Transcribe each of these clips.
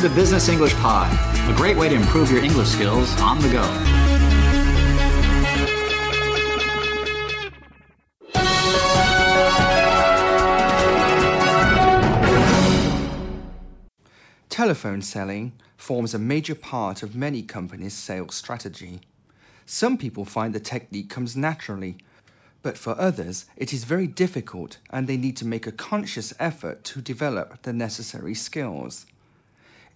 Welcome to Business English Pod, a great way to improve your English skills on the go. Telephone selling forms a major part of many companies' sales strategy. Some people find the technique comes naturally, but for others, it is very difficult and they need to make a conscious effort to develop the necessary skills.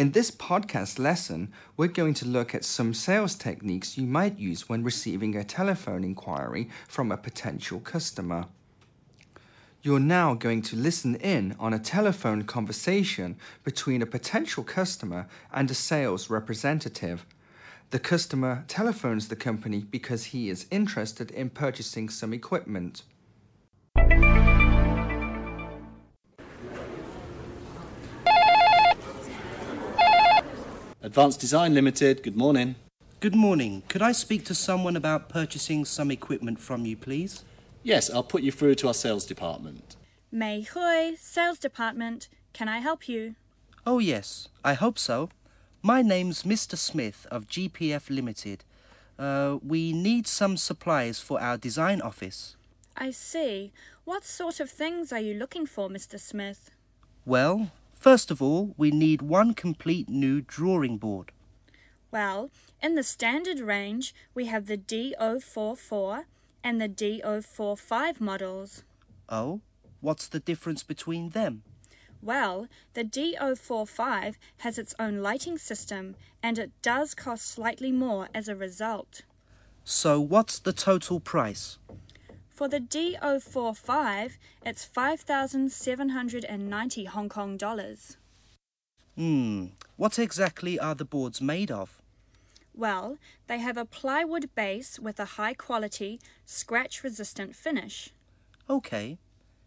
In this podcast lesson, we're going to look at some sales techniques you might use when receiving a telephone inquiry from a potential customer. You're now going to listen in on a telephone conversation between a potential customer and a sales representative. The customer telephones the company because he is interested in purchasing some equipment. Advanced Design Limited, good morning. Good morning. Could I speak to someone about purchasing some equipment from you, please? Yes, I'll put you through to our sales department. Mei Hui, Sales Department. Can I help you? Oh, yes. I hope so. My name's Mr. Smith of GPF Limited. Uh, we need some supplies for our design office. I see. What sort of things are you looking for, Mr. Smith? Well, first of all, we need one complete new drawing board. Well, in the standard range, we have the D044 and the D045 models. Oh? What's the difference between them? Well, the D045 has its own lighting system and it does cost slightly more as a result. So, what's the total price? For the D045, it's 5,790 Hong Kong dollars. Hmm, what exactly are the boards made of? Well, they have a plywood base with a high quality, scratch resistant finish. Okay.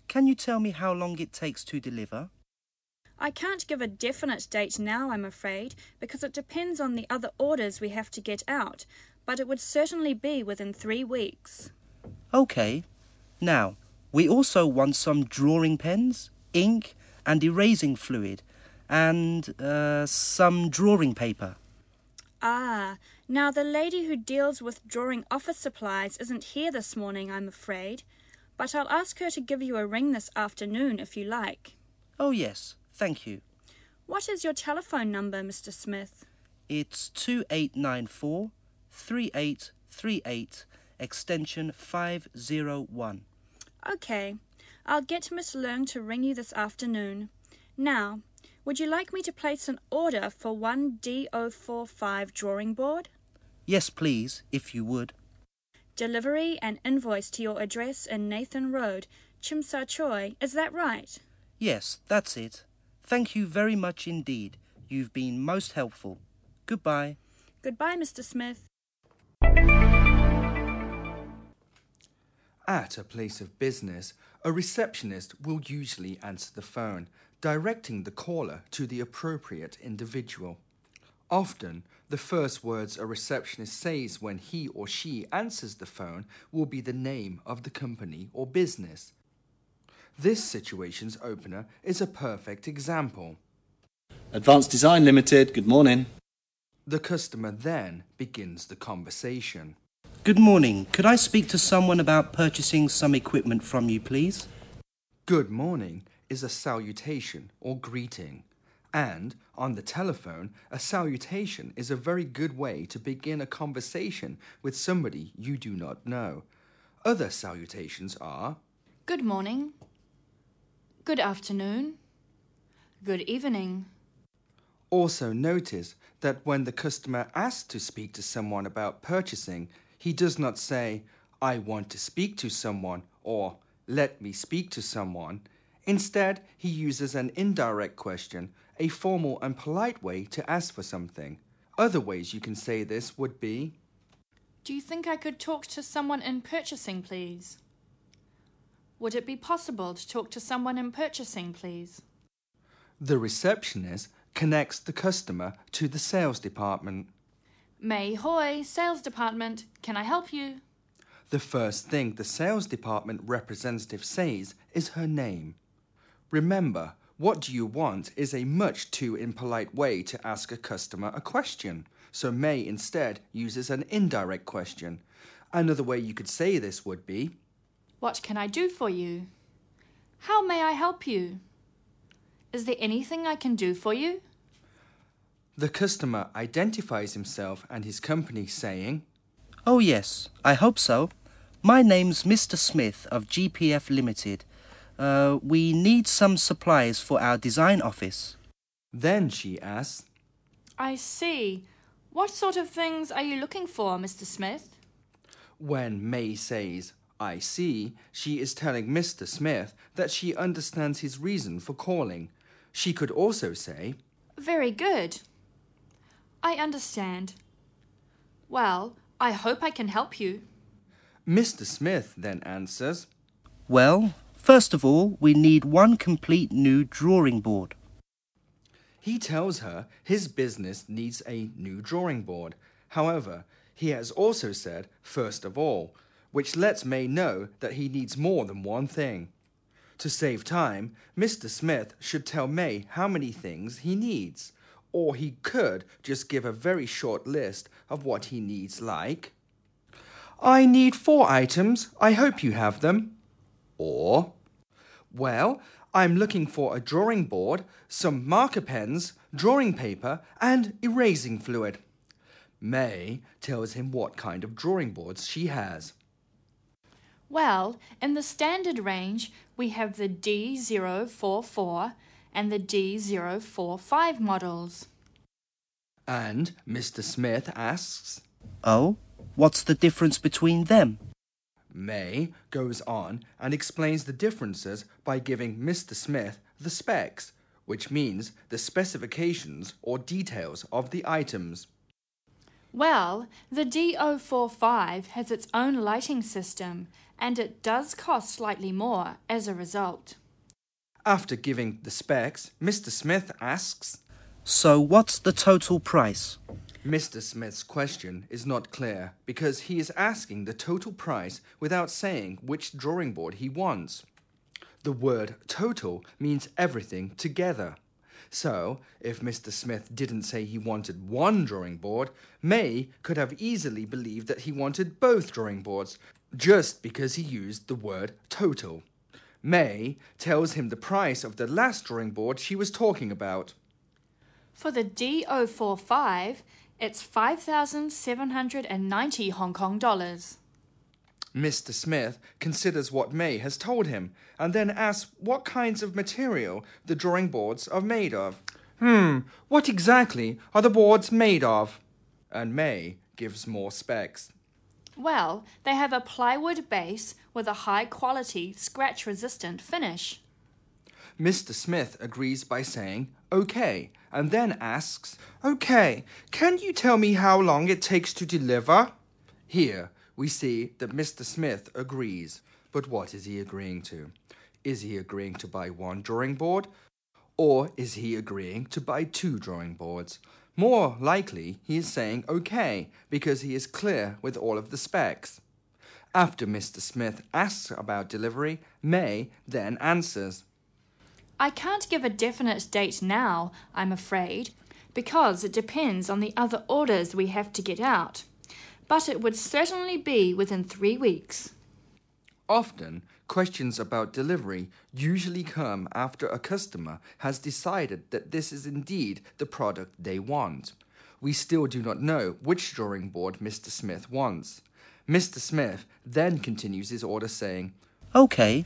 Can you tell me how long it takes to deliver? I can't give a definite date now, I'm afraid, because it depends on the other orders we have to get out, but it would certainly be within three weeks. Okay. Now, we also want some drawing pens, ink, and erasing fluid, and uh, some drawing paper. Ah, now the lady who deals with drawing office supplies isn't here this morning, I'm afraid, but I'll ask her to give you a ring this afternoon if you like. Oh, yes, thank you. What is your telephone number, Mr. Smith? It's 2894 3838 extension 501. Okay, I'll get Miss Leung to ring you this afternoon. Now, would you like me to place an order for one D045 drawing board? Yes, please, if you would. Delivery and invoice to your address in Nathan Road, Tsim Sha Tsui, is that right? Yes, that's it. Thank you very much indeed. You've been most helpful. Goodbye. Goodbye, Mr. Smith. At a place of business, a receptionist will usually answer the phone, directing the caller to the appropriate individual. Often, the first words a receptionist says when he or she answers the phone will be the name of the company or business. This situation's opener is a perfect example. Advanced Design Limited, good morning. The customer then begins the conversation. Good morning. Could I speak to someone about purchasing some equipment from you, please? Good morning is a salutation or greeting. And on the telephone, a salutation is a very good way to begin a conversation with somebody you do not know. Other salutations are Good morning. Good afternoon. Good evening. Also, notice that when the customer asks to speak to someone about purchasing, he does not say, I want to speak to someone or let me speak to someone. Instead, he uses an indirect question, a formal and polite way to ask for something. Other ways you can say this would be Do you think I could talk to someone in purchasing, please? Would it be possible to talk to someone in purchasing, please? the receptionist connects the customer to the sales department. Mei Hui, Sales Department. Can I help you? The first thing the sales department representative says is her name. Remember, What do you want is a much too impolite way to ask a customer a question. So May instead uses an indirect question. Another way you could say this would be What can I do for you? How may I help you? Is there anything I can do for you? The customer identifies himself and his company saying, Oh, yes, I hope so. My name's Mr. Smith of GPF Limited. Uh, we need some supplies for our design office. Then she asks, I see. What sort of things are you looking for, Mr. Smith? When May says, I see, she is telling Mr. Smith that she understands his reason for calling. She could also say, Very good. I understand. Well, I hope I can help you. Mr. Smith then answers, Well, first of all, we need one complete new drawing board. He tells her his business needs a new drawing board. However, he has also said, first of all, which lets May know that he needs more than one thing. To save time, Mr. Smith should tell May how many things he needs, or he could just give a very short list of what he needs, like, I need four items, I hope you have them. Or, well, I'm looking for a drawing board, some marker pens, drawing paper, and erasing fluid. May tells him what kind of drawing boards she has. Well, in the standard range, we have the D044 and the D045 models. And Mr. Smith asks, Oh, what's the difference between them? May goes on and explains the differences by giving Mr. Smith the specs, which means the specifications or details of the items. Well, the D045 has its own lighting system and it does cost slightly more as a result. After giving the specs, Mr. Smith asks, So, what's the total price? Mr. Smith's question is not clear because he is asking the total price without saying which drawing board he wants. The word total means everything together. So, if Mr. Smith didn't say he wanted one drawing board, May could have easily believed that he wanted both drawing boards just because he used the word total. May tells him the price of the last drawing board she was talking about. For the D045, it's 5,790 Hong Kong dollars. Mr. Smith considers what May has told him and then asks what kinds of material the drawing boards are made of. Hmm, what exactly are the boards made of? And May gives more specs. Well, they have a plywood base with a high quality, scratch resistant finish. Mr. Smith agrees by saying, OK, and then asks, OK, can you tell me how long it takes to deliver? Here, we see that Mr. Smith agrees. But what is he agreeing to? Is he agreeing to buy one drawing board? Or is he agreeing to buy two drawing boards? More likely, he is saying OK because he is clear with all of the specs. After Mr. Smith asks about delivery, May then answers. I can't give a definite date now, I'm afraid, because it depends on the other orders we have to get out. But it would certainly be within three weeks. Often, questions about delivery usually come after a customer has decided that this is indeed the product they want. We still do not know which drawing board Mr. Smith wants. Mr. Smith then continues his order saying, OK.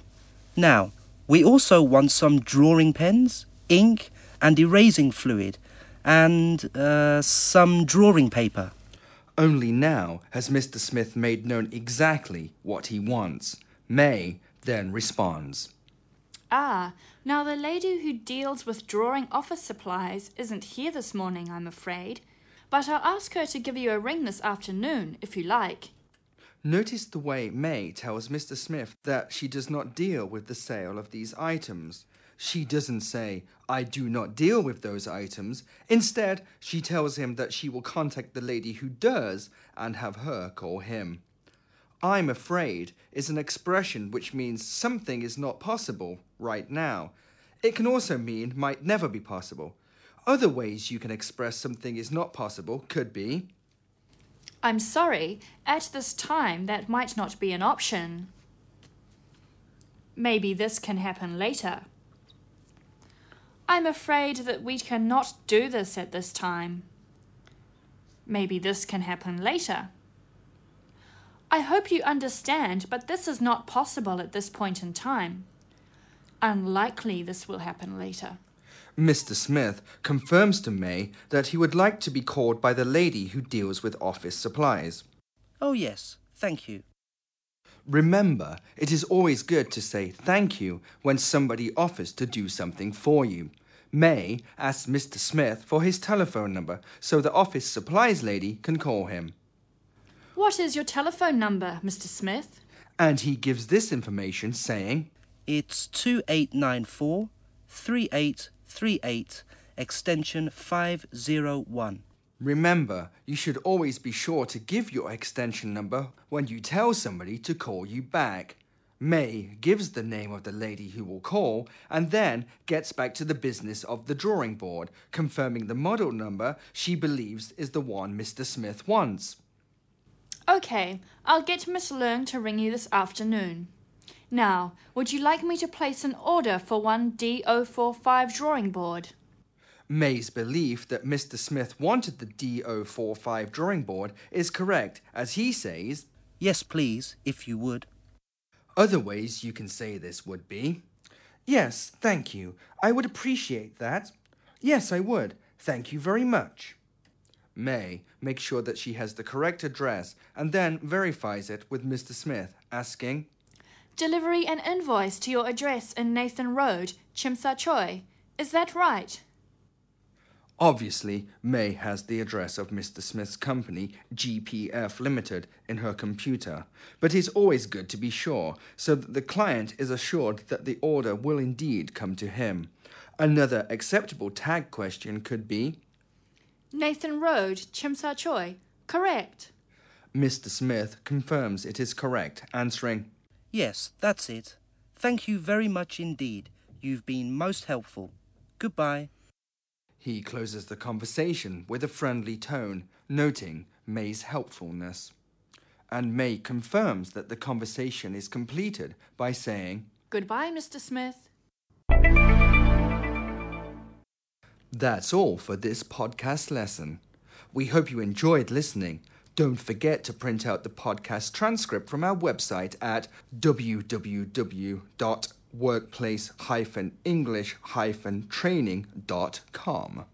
Now, we also want some drawing pens, ink, and erasing fluid, and uh, some drawing paper. Only now has Mr. Smith made known exactly what he wants. May then responds. Ah, now the lady who deals with drawing office supplies isn't here this morning, I'm afraid. But I'll ask her to give you a ring this afternoon, if you like. Notice the way May tells Mr. Smith that she does not deal with the sale of these items. She doesn't say, I do not deal with those items. Instead, she tells him that she will contact the lady who does and have her call him. I'm afraid is an expression which means something is not possible right now. It can also mean might never be possible. Other ways you can express something is not possible could be I'm sorry, at this time that might not be an option. Maybe this can happen later. I'm afraid that we cannot do this at this time. Maybe this can happen later. I hope you understand, but this is not possible at this point in time. Unlikely this will happen later. Mr. Smith confirms to May that he would like to be called by the lady who deals with office supplies. Oh, yes, thank you. Remember, it is always good to say thank you when somebody offers to do something for you. May asks Mr. Smith for his telephone number so the office supplies lady can call him. What is your telephone number, Mr. Smith? And he gives this information saying, It's 2894 3838 extension 501. Remember, you should always be sure to give your extension number when you tell somebody to call you back. May gives the name of the lady who will call and then gets back to the business of the drawing board, confirming the model number she believes is the one Mr. Smith wants. Okay, I'll get Miss Leung to ring you this afternoon. Now, would you like me to place an order for one D045 drawing board? May's belief that Mr. Smith wanted the D045 drawing board is correct, as he says, Yes, please, if you would. Other ways you can say this would be Yes, thank you. I would appreciate that. Yes, I would. Thank you very much. May makes sure that she has the correct address and then verifies it with Mr. Smith, asking, Delivery an invoice to your address in Nathan Road, Tsim Sha Tsui. Is that right? Obviously, May has the address of Mr. Smith's company, GPF Limited, in her computer, but it's always good to be sure so that the client is assured that the order will indeed come to him. Another acceptable tag question could be Nathan Road, Tsim Sha Tsui. Correct. Mr. Smith confirms it is correct, answering, Yes, that's it. Thank you very much indeed. You've been most helpful. Goodbye. He closes the conversation with a friendly tone, noting May's helpfulness. And May confirms that the conversation is completed by saying, Goodbye, Mr. Smith. That's all for this podcast lesson. We hope you enjoyed listening. Don't forget to print out the podcast transcript from our website at www.workplace-english-training.com.